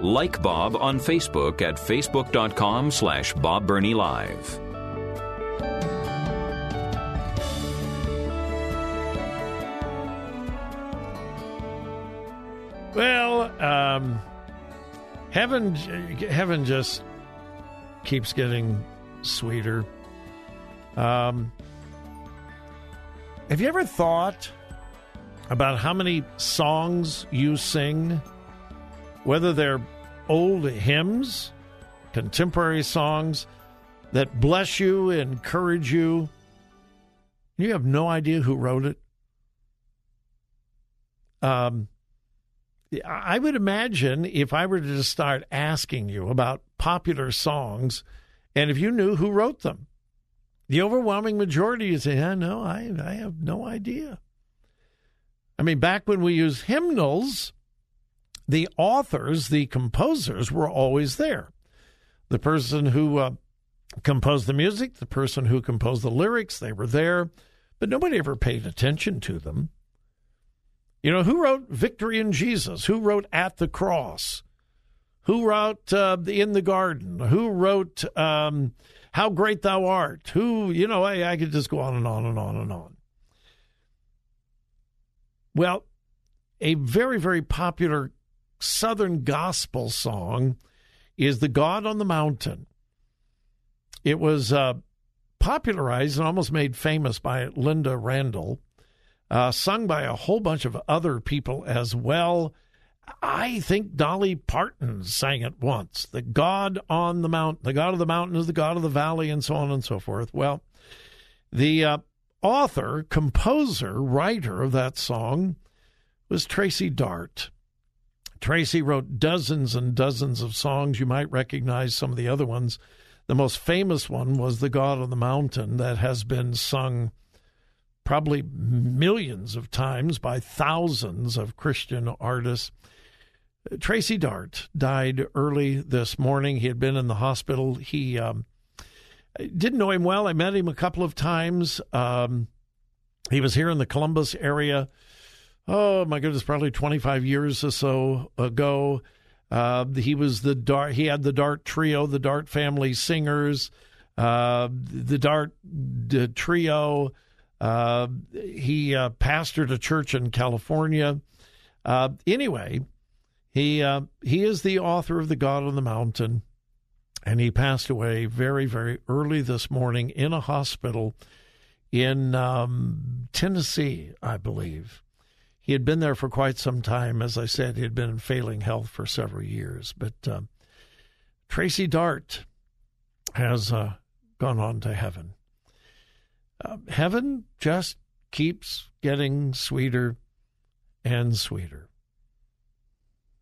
Like Bob on Facebook at facebook.com slash Bob Live. Well, um, heaven, heaven just keeps getting sweeter. Um, have you ever thought about how many songs you sing, whether they're old hymns, contemporary songs that bless you, encourage you? You have no idea who wrote it. Um, I would imagine if I were to start asking you about popular songs, and if you knew who wrote them, the overwhelming majority would say, "No, I, I have no idea." I mean, back when we used hymnals, the authors, the composers, were always there. The person who uh, composed the music, the person who composed the lyrics, they were there, but nobody ever paid attention to them. You know, who wrote Victory in Jesus? Who wrote At the Cross? Who wrote uh, In the Garden? Who wrote um, How Great Thou Art? Who, you know, I, I could just go on and on and on and on. Well, a very, very popular Southern gospel song is The God on the Mountain. It was uh, popularized and almost made famous by Lynda Randle uh, sung by a whole bunch of other people as well. I think Dolly Parton sang it once. The God on the mountain, the God of the mountain is the God of the valley, and so on and so forth. Well, the uh, author, composer, writer of that song was Tracy Dartt. Tracy wrote dozens and dozens of songs. You might recognize some of the other ones. The most famous one was The God on the Mountain, that has been sung probably millions of times by thousands of Christian artists. Tracy Dartt died early this morning. He had been in the hospital. He um, didn't know him well. I met him a couple of times. Um, he was here in the Columbus area. Oh my goodness, probably 25 years or so ago. Uh, he was the Dartt. He had the Dartt Trio, the Dartt Family Singers, uh, the Dartt Trio. Uh, he uh, pastored a church in California. Uh, anyway, he uh, he is the author of The God on the Mountain, and he passed away very very early this morning in a hospital in um, Tennessee, I believe. He had been there for quite some time. As I said, he had been in failing health for several years. But uh, Tracy Dartt has uh, gone on to heaven uh, heaven just keeps getting sweeter and sweeter.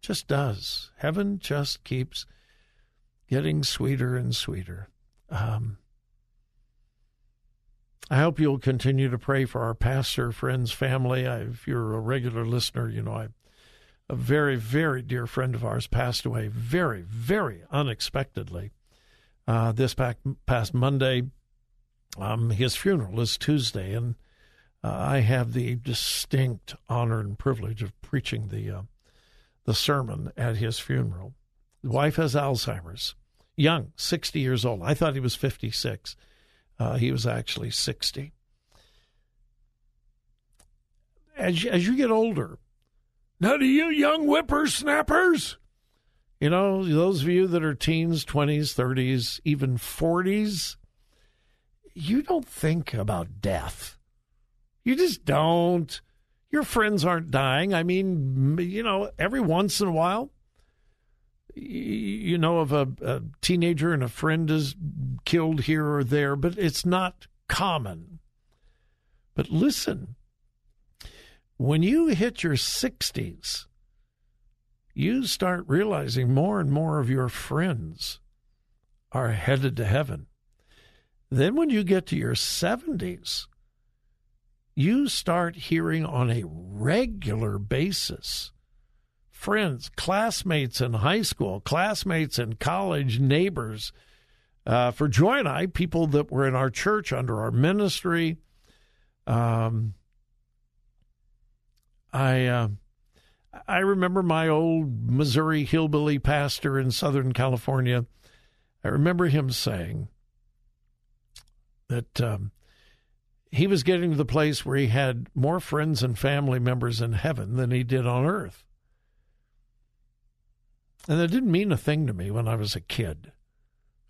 Just does. Heaven just keeps getting sweeter and sweeter. Um, I hope you'll continue to pray for our pastor, friends, family. I, if you're a regular listener, you know I, a very, very dear friend of ours passed away very, very unexpectedly uh, this past, past Monday. Um, his funeral is Tuesday, and uh, I have the distinct honor and privilege of preaching the uh, the sermon at his funeral. His wife has Alzheimer's, young, sixty years old. I thought he was fifty six. Uh, he was actually sixty. As as you get older, now do you young whippersnappers? You know, those of you that are teens, 20s, 30s, even 40s, you don't think about death. You just don't. Your friends aren't dying. I mean, you know, every once in a while, you know of a, a teenager and a friend is killed here or there, but it's not common. But listen, when you hit your 60s, you start realizing more and more of your friends are headed to heaven. Then, when you get to your 70s, you start hearing on a regular basis friends, classmates in high school, classmates in college, neighbors. Uh, for Joy and I, people that were in our church under our ministry. Um, I uh, I remember my old Missouri hillbilly pastor in Southern California. I remember him saying that um, he was getting to the place where he had more friends and family members in heaven than he did on earth. And that didn't mean a thing to me when I was a kid.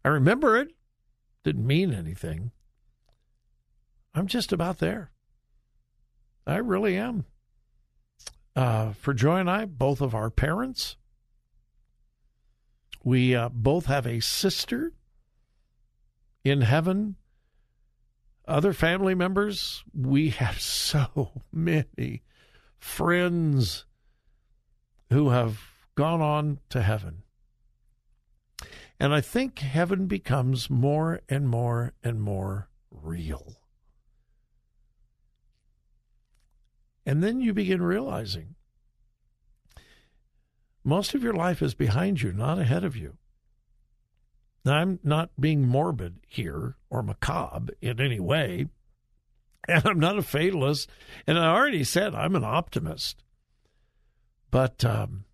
I remember it, didn't mean anything. I'm just about there. I really am. Uh, for Joy and I, both of our parents, we uh, both have a sister in heaven other family members, we have so many friends who have gone on to heaven. And I think heaven becomes more and more and more real. And then you begin realizing most of your life is behind you, not ahead of you. Now, I'm not being morbid here or macabre in any way, and I'm not a fatalist. And I already said I'm an optimist. But um,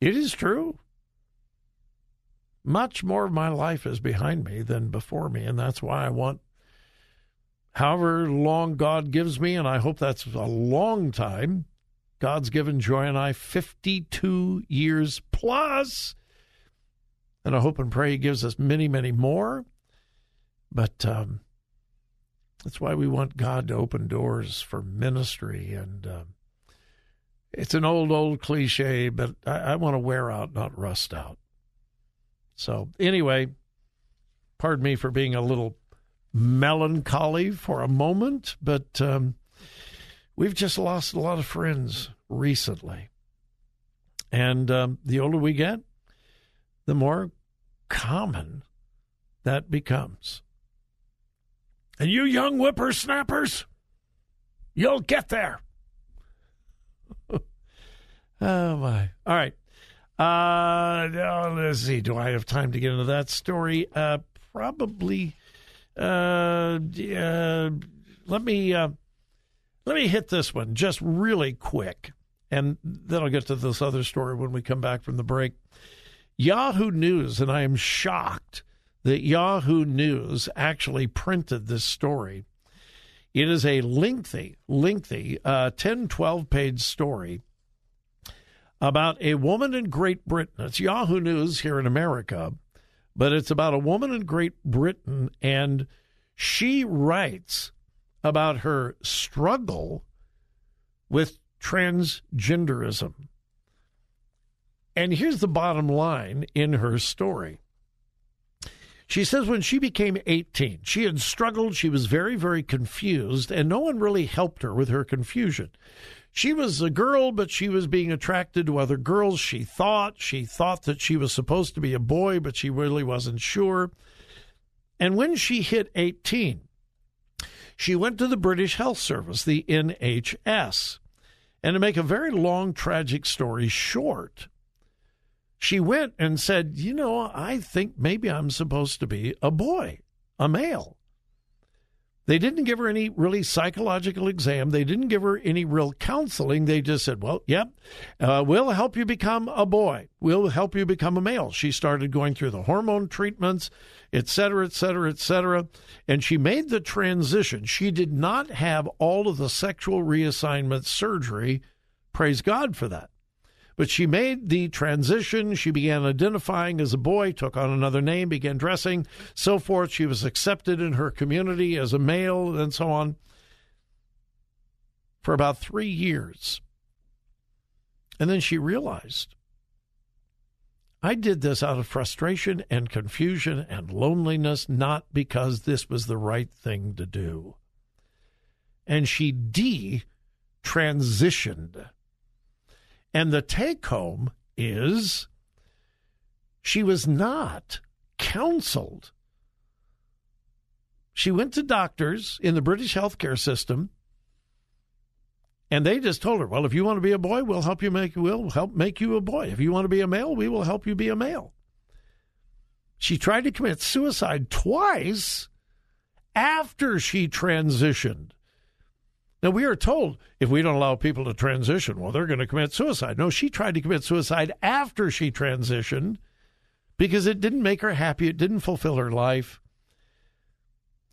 it is true. Much more of my life is behind me than before me, and that's why I want however long God gives me, and I hope that's a long time. God's given Joy and I 52 years plus and I hope and pray He gives us many, many more. But um, that's why we want God to open doors for ministry. And uh, it's an old, old cliche, but I, I want to wear out, not rust out. So, anyway, pardon me for being a little melancholy for a moment, but um, we've just lost a lot of friends recently. And um, the older we get, the more common that becomes. And you young whippersnappers, you'll get there. oh, my. All right. Uh, let's see. Do I have time to get into that story? Uh, probably. Uh, uh, let me uh, let me hit this one just really quick, and then I'll get to this other story when we come back from the break. Yahoo News, and I am shocked that Yahoo News actually printed this story. It is a lengthy, lengthy uh, 10, 12 page story about a woman in Great Britain. It's Yahoo News here in America, but it's about a woman in Great Britain, and she writes about her struggle with transgenderism. And here's the bottom line in her story. She says when she became 18, she had struggled. She was very, very confused, and no one really helped her with her confusion. She was a girl, but she was being attracted to other girls. She thought. She thought that she was supposed to be a boy, but she really wasn't sure. And when she hit 18, she went to the British Health Service, the NHS. And to make a very long, tragic story short, she went and said, You know, I think maybe I'm supposed to be a boy, a male. They didn't give her any really psychological exam. They didn't give her any real counseling. They just said, well, yep, uh, we'll help you become a boy. We'll help you become a male. She started going through the hormone treatments, et cetera, et cetera, et cetera. And she made the transition. She did not have all of the sexual reassignment surgery. Praise God for that. But she made the transition. She began identifying as a boy, took on another name, began dressing, so forth. She was accepted in her community as a male, and so on, for about three years. And then she realized I did this out of frustration and confusion and loneliness, not because this was the right thing to do. and she de transitioned. And the take home is she was not counseled. She went to doctors in the British healthcare system and they just told her, "Well, if you want to be a boy, we'll help you make we'll help make you a boy. If you want to be a male, we will help you be a male." She tried to commit suicide twice after she transitioned. Now, we are told if we don't allow people to transition, well, they're going to commit suicide. No, she tried to commit suicide after she transitioned because it didn't make her happy. It didn't fulfill her life.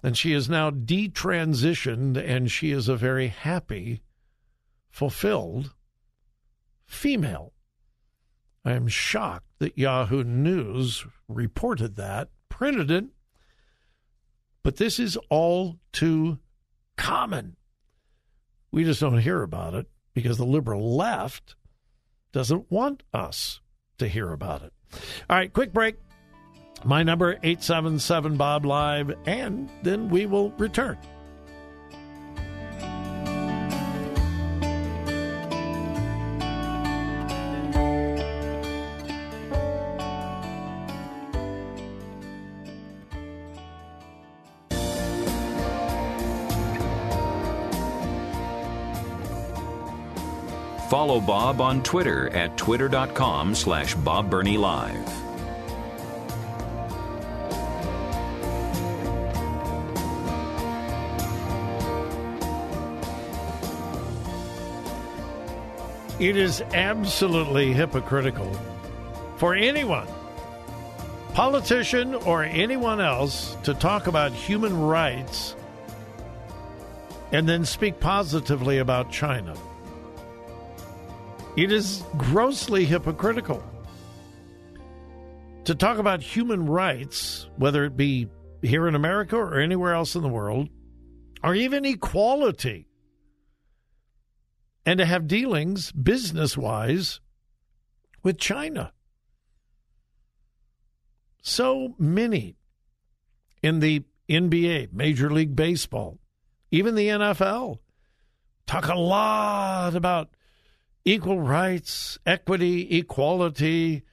And she is now detransitioned, and she is a very happy fulfilled female. I am shocked that Yahoo News reported that, printed it, but this is all too common. We just don't hear about it because the liberal left doesn't want us to hear about it. All right, quick break. My number 877 Bob Live and then we will return. Follow Bob on Twitter at twitter.com slash Bob Live. It is absolutely hypocritical for anyone, politician or anyone else, to talk about human rights and then speak positively about China. It is grossly hypocritical to talk about human rights, whether it be here in America or anywhere else in the world, or even equality, and to have dealings business wise with China. So many in the NBA, Major League Baseball, even the NFL talk a lot about equal rights, equity, equality,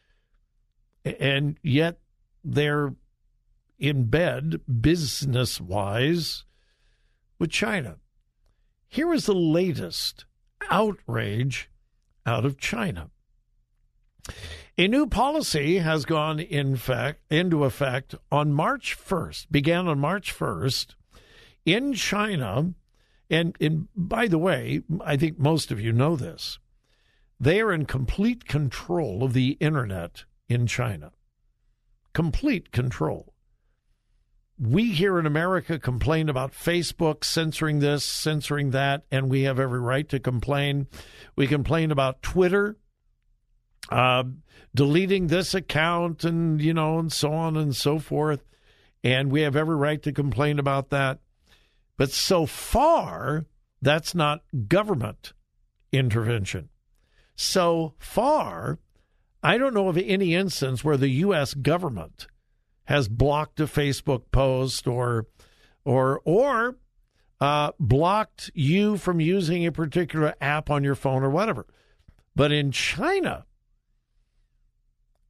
and yet they're in bed business wise with China. Here is the latest outrage out of China. A new policy has gone in fact into effect on March 1st, began on March 1st in China. And, and by the way, I think most of you know this. They are in complete control of the internet in China. Complete control. We here in America complain about Facebook censoring this, censoring that, and we have every right to complain. We complain about Twitter uh, deleting this account and, you know, and so on and so forth. And we have every right to complain about that. But so far, that's not government intervention. So far, I don't know of any instance where the U.S. government has blocked a Facebook post or or or uh, blocked you from using a particular app on your phone or whatever. But in China,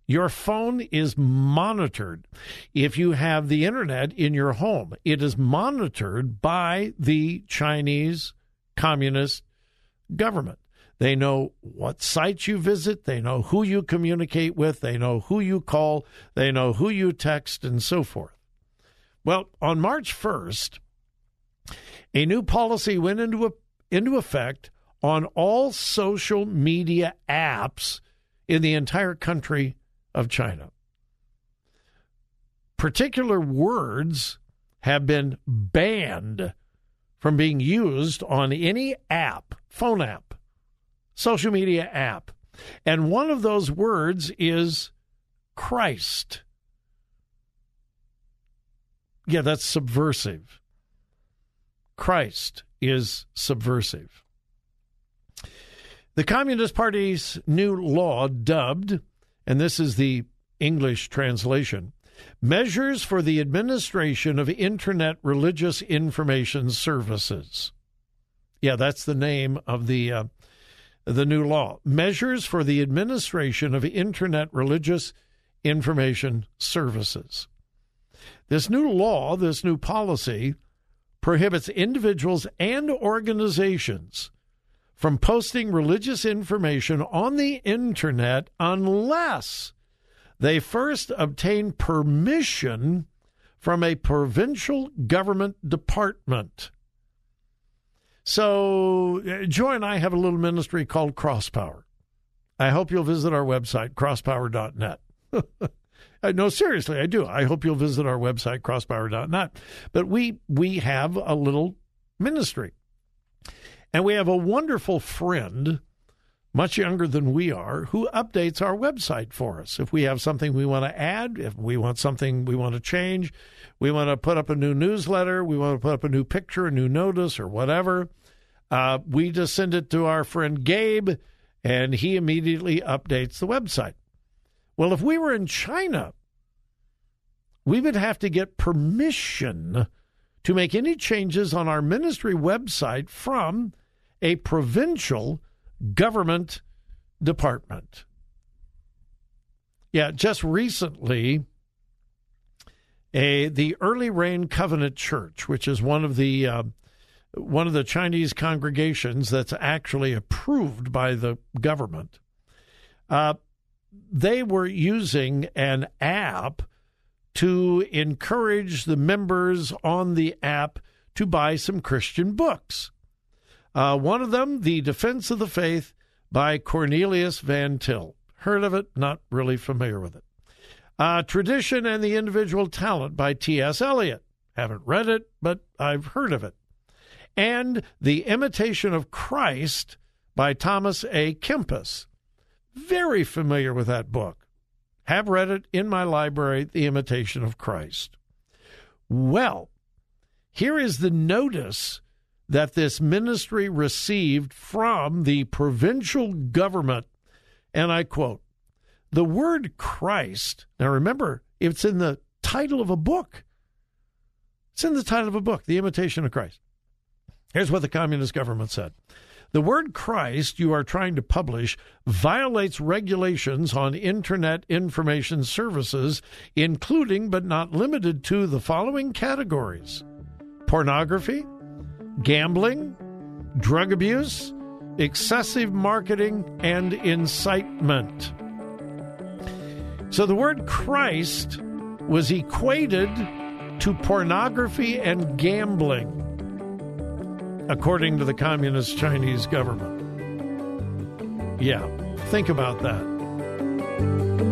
your phone is monitored. If you have the internet in your home, it is monitored by the Chinese Communist government. They know what sites you visit. They know who you communicate with. They know who you call. They know who you text and so forth. Well, on March 1st, a new policy went into, a, into effect on all social media apps in the entire country of China. Particular words have been banned from being used on any app, phone app social media app. And one of those words is Christ. Yeah, that's subversive. Christ is subversive. The Communist Party's new law, dubbed, and this is the English translation, Measures for the Administration of Internet Religious Information Services. Yeah, that's the name of the uh, the new law. Measures for the administration of internet religious information services. This new law, this new policy, prohibits individuals and organizations from posting religious information on the internet unless they first obtain permission from a provincial government department. So, uh, Joy and I have a little ministry called Crosspower. I hope you'll visit our website, crosspower.net. no, seriously, I do. I hope you'll visit our website, crosspower.net. But we we have a little ministry. And we have a wonderful friend, much younger than we are, who updates our website for us. If we have something we want to add, if we want something we want to change, we want to put up a new newsletter, we want to put up a new picture, a new notice, or whatever, uh, we just send it to our friend Gabe, and he immediately updates the website. Well, if we were in China, we would have to get permission to make any changes on our ministry website from a provincial government department. Yeah, just recently, a the Early Rain Covenant Church, which is one of the uh, one of the Chinese congregations that's actually approved by the government, uh, they were using an app to encourage the members on the app to buy some Christian books. Uh, one of them, The Defense of the Faith by Cornelius Van Til. Heard of it? Not really familiar with it. Uh, Tradition and the Individual Talent by T.S. Eliot. Haven't read it, but I've heard of it. And The Imitation of Christ by Thomas à Kempis. Very familiar with that book. Have read it in my library, The Imitation of Christ. Well, here is the notice that this ministry received from the provincial government. And I quote The word Christ, now remember, it's in the title of a book. It's in the title of a book, The Imitation of Christ. Here's what the communist government said the word Christ you are trying to publish violates regulations on Internet information services, including but not limited to the following categories pornography, gambling, drug abuse, excessive marketing, and incitement. So the word Christ was equated to pornography and gambling according to the communist Chinese government. Yeah, think about that.